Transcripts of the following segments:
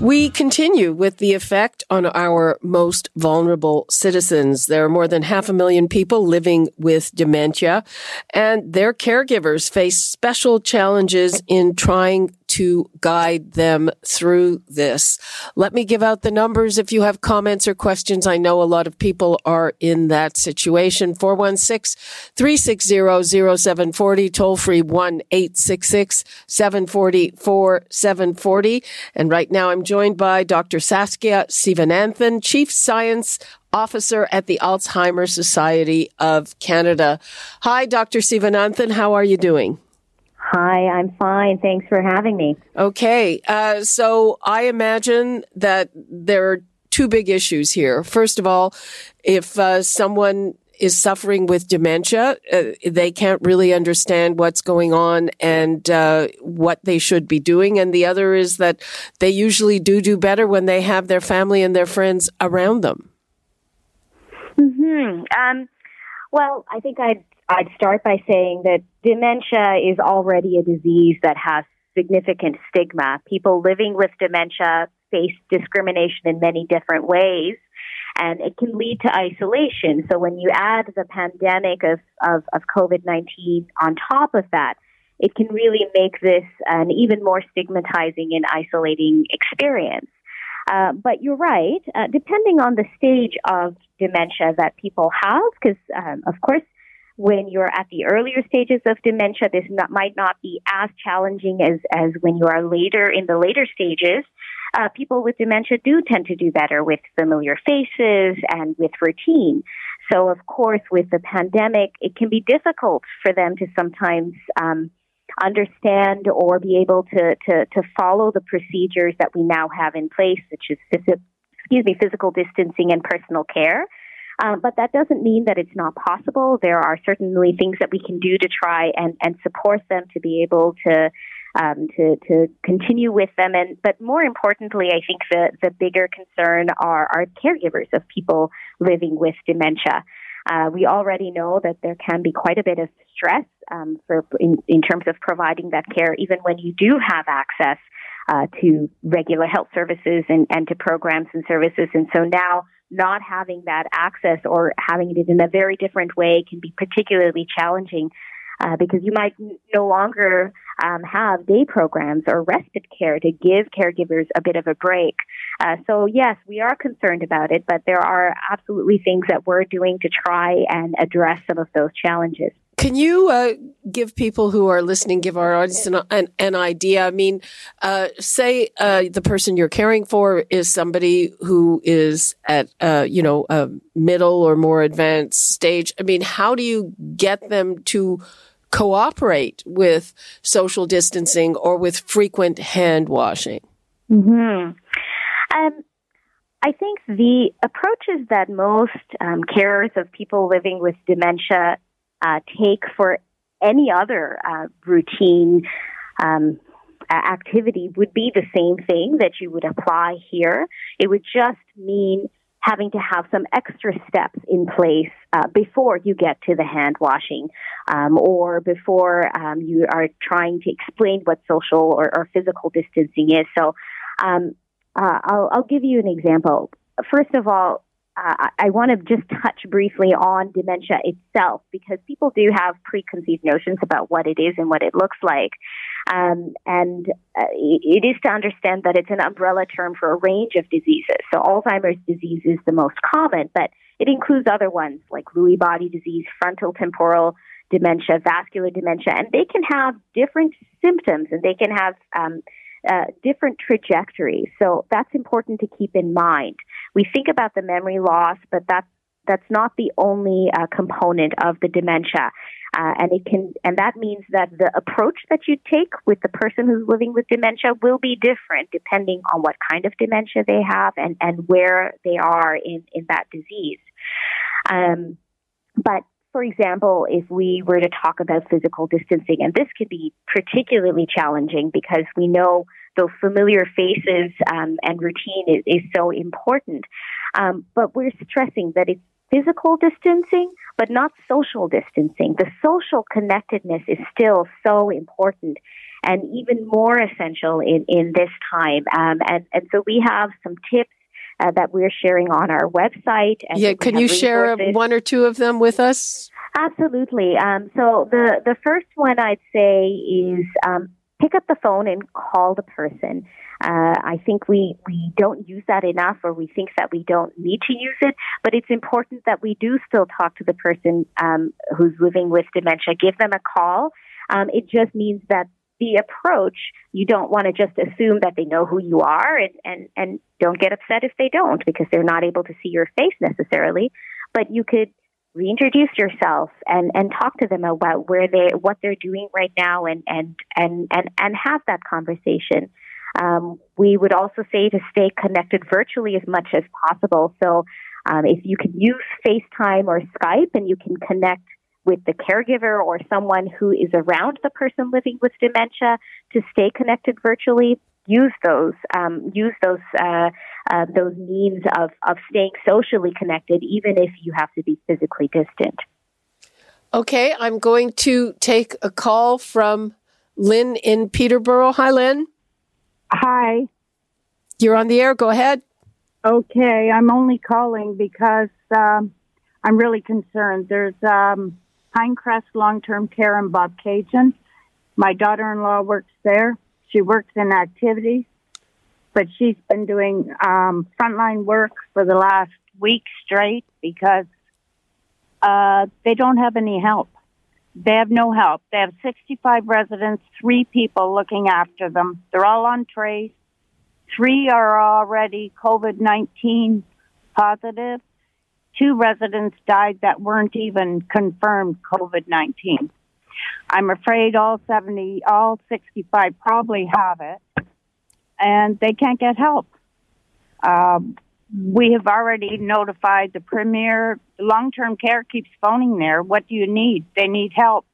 We continue with the effect on our most vulnerable citizens. There are more than half a million people living with dementia, and their caregivers face special challenges in trying to guide them through this. Let me give out the numbers if you have comments or questions. I know a lot of people are in that situation. 416-360-0740, toll free 1-866-740-4740. And right now I'm joined by Dr. Saskia Sivananthan, Chief Science Officer at the Alzheimer's Society of Canada. Hi, Dr. Sivananthan. How are you doing? Hi, I'm fine. Thanks for having me. Okay. Uh, so I imagine that there are two big issues here. First of all, if uh, someone is suffering with dementia, uh, they can't really understand what's going on and uh, what they should be doing. And the other is that they usually do do better when they have their family and their friends around them. Hmm. Um, well, I think I'd I'd start by saying that dementia is already a disease that has significant stigma. People living with dementia face discrimination in many different ways, and it can lead to isolation. So when you add the pandemic of, of, of COVID 19 on top of that, it can really make this an even more stigmatizing and isolating experience. Uh, but you're right, uh, depending on the stage of dementia that people have, because um, of course, when you're at the earlier stages of dementia, this not, might not be as challenging as, as when you are later in the later stages. Uh, people with dementia do tend to do better with familiar faces and with routine. So, of course, with the pandemic, it can be difficult for them to sometimes um, understand or be able to, to, to follow the procedures that we now have in place, such as excuse me, physical distancing and personal care. Um, but that doesn't mean that it's not possible. There are certainly things that we can do to try and, and support them to be able to um, to to continue with them. And but more importantly, I think the the bigger concern are our caregivers of people living with dementia. Uh, we already know that there can be quite a bit of stress um, for in, in terms of providing that care, even when you do have access uh, to regular health services and, and to programs and services. And so now not having that access or having it in a very different way can be particularly challenging uh, because you might no longer um, have day programs or respite care to give caregivers a bit of a break. Uh, so yes, we are concerned about it, but there are absolutely things that we're doing to try and address some of those challenges. Can you uh, give people who are listening, give our audience an, an, an idea? I mean, uh, say uh, the person you're caring for is somebody who is at, uh, you know, a middle or more advanced stage. I mean, how do you get them to cooperate with social distancing or with frequent hand washing? Hmm. Um, I think the approaches that most um, carers of people living with dementia uh, take for any other uh, routine um, activity would be the same thing that you would apply here. It would just mean having to have some extra steps in place uh, before you get to the hand washing um, or before um, you are trying to explain what social or, or physical distancing is. So um, uh, I'll, I'll give you an example. First of all, uh, I want to just touch briefly on dementia itself because people do have preconceived notions about what it is and what it looks like. Um, and uh, it is to understand that it's an umbrella term for a range of diseases. So Alzheimer's disease is the most common, but it includes other ones like Lewy body disease, frontal temporal dementia, vascular dementia, and they can have different symptoms and they can have um, uh, different trajectories. So that's important to keep in mind. We think about the memory loss, but that's that's not the only uh, component of the dementia. Uh, and it can, and that means that the approach that you take with the person who's living with dementia will be different depending on what kind of dementia they have and, and where they are in, in that disease. Um, but for example, if we were to talk about physical distancing, and this could be particularly challenging because we know those familiar faces um, and routine is, is so important. Um, but we're stressing that it's physical distancing, but not social distancing. The social connectedness is still so important and even more essential in, in this time. Um, and, and so we have some tips uh, that we're sharing on our website. yeah, can you share one or two of them with us? Absolutely. Um, so the the first one I'd say is um, pick up the phone and call the person. Uh, I think we, we don't use that enough or we think that we don't need to use it, but it's important that we do still talk to the person um, who's living with dementia. Give them a call. Um, it just means that the approach, you don't want to just assume that they know who you are and, and, and don't get upset if they don't because they're not able to see your face necessarily. But you could reintroduce yourself and, and talk to them about where they what they're doing right now and and and and, and have that conversation. Um, we would also say to stay connected virtually as much as possible. So um, if you can use FaceTime or Skype and you can connect with the caregiver or someone who is around the person living with dementia to stay connected virtually, use those um, use those uh, uh, those means of of staying socially connected, even if you have to be physically distant. Okay, I'm going to take a call from Lynn in Peterborough. Hi, Lynn. Hi. You're on the air. Go ahead. Okay, I'm only calling because um, I'm really concerned. There's um, Pinecrest Long Term Care in Bobcaygeon. My daughter in law works there she works in activities, but she's been doing um, frontline work for the last week straight because uh, they don't have any help. They have no help. They have 65 residents, three people looking after them. They're all on trace. Three are already COVID 19 positive. Two residents died that weren't even confirmed COVID 19. I'm afraid all 70, all 65 probably have it, and they can't get help. Um, we have already notified the premier. Long term care keeps phoning there. What do you need? They need help,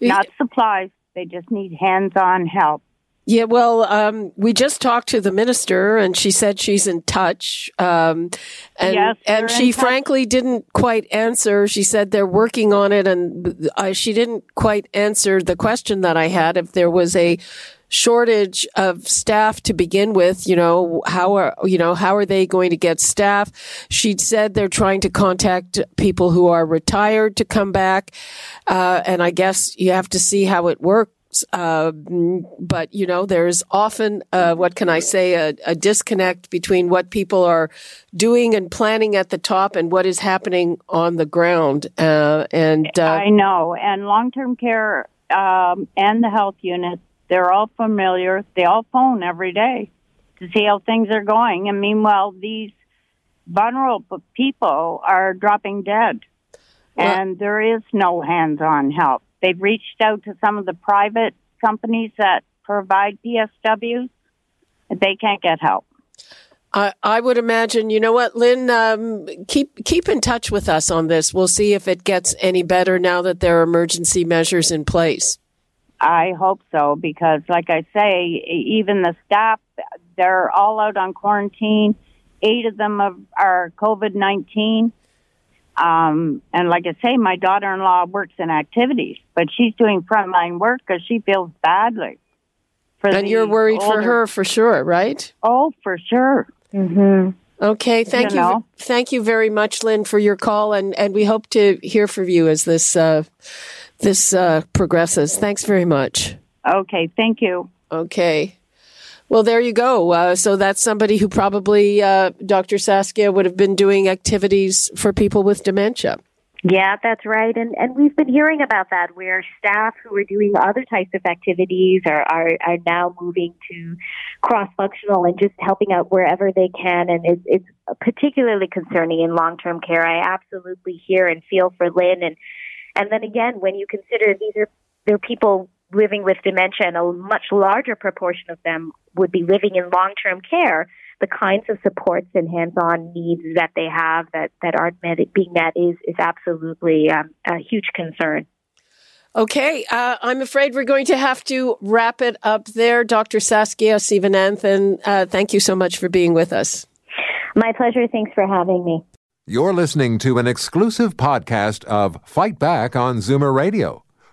not supplies. They just need hands on help. Yeah, well, um, we just talked to the minister, and she said she's in touch. Um, and yes, and she frankly didn't quite answer. She said they're working on it, and uh, she didn't quite answer the question that I had if there was a shortage of staff to begin with. You know, how are you know how are they going to get staff? She said they're trying to contact people who are retired to come back, uh, and I guess you have to see how it works uh, but you know, there's often uh, what can I say a, a, disconnect between what people are doing and planning at the top and what is happening on the ground. Uh, and uh, I know, and long-term care um, and the health unit, they're all familiar. They all phone every day to see how things are going. And meanwhile, these vulnerable people are dropping dead, well, and there is no hands-on help. They've reached out to some of the private companies that provide PSWs. They can't get help. I, I would imagine. You know what, Lynn? Um, keep keep in touch with us on this. We'll see if it gets any better now that there are emergency measures in place. I hope so because, like I say, even the staff they're all out on quarantine. Eight of them are COVID nineteen. Um, and like I say, my daughter-in-law works in activities, but she's doing frontline work because she feels badly. and you're worried older. for her for sure, right? Oh, for sure. Mm-hmm. Okay, thank you, you thank you very much, Lynn, for your call, and and we hope to hear from you as this uh, this uh, progresses. Thanks very much. Okay, thank you. Okay. Well, there you go. Uh, so that's somebody who probably, uh, Dr. Saskia would have been doing activities for people with dementia. Yeah, that's right. And and we've been hearing about that where staff who are doing other types of activities are are, are now moving to cross functional and just helping out wherever they can. And it's it's particularly concerning in long term care. I absolutely hear and feel for Lynn and and then again when you consider these are they're people living with dementia and a much larger proportion of them would be living in long term care the kinds of supports and hands-on needs that they have that, that aren't met, being met is, is absolutely um, a huge concern. Okay, uh, I'm afraid we're going to have to wrap it up there. Dr. Saskia Sivananthan, uh, thank you so much for being with us. My pleasure. Thanks for having me. You're listening to an exclusive podcast of Fight Back on Zoomer Radio,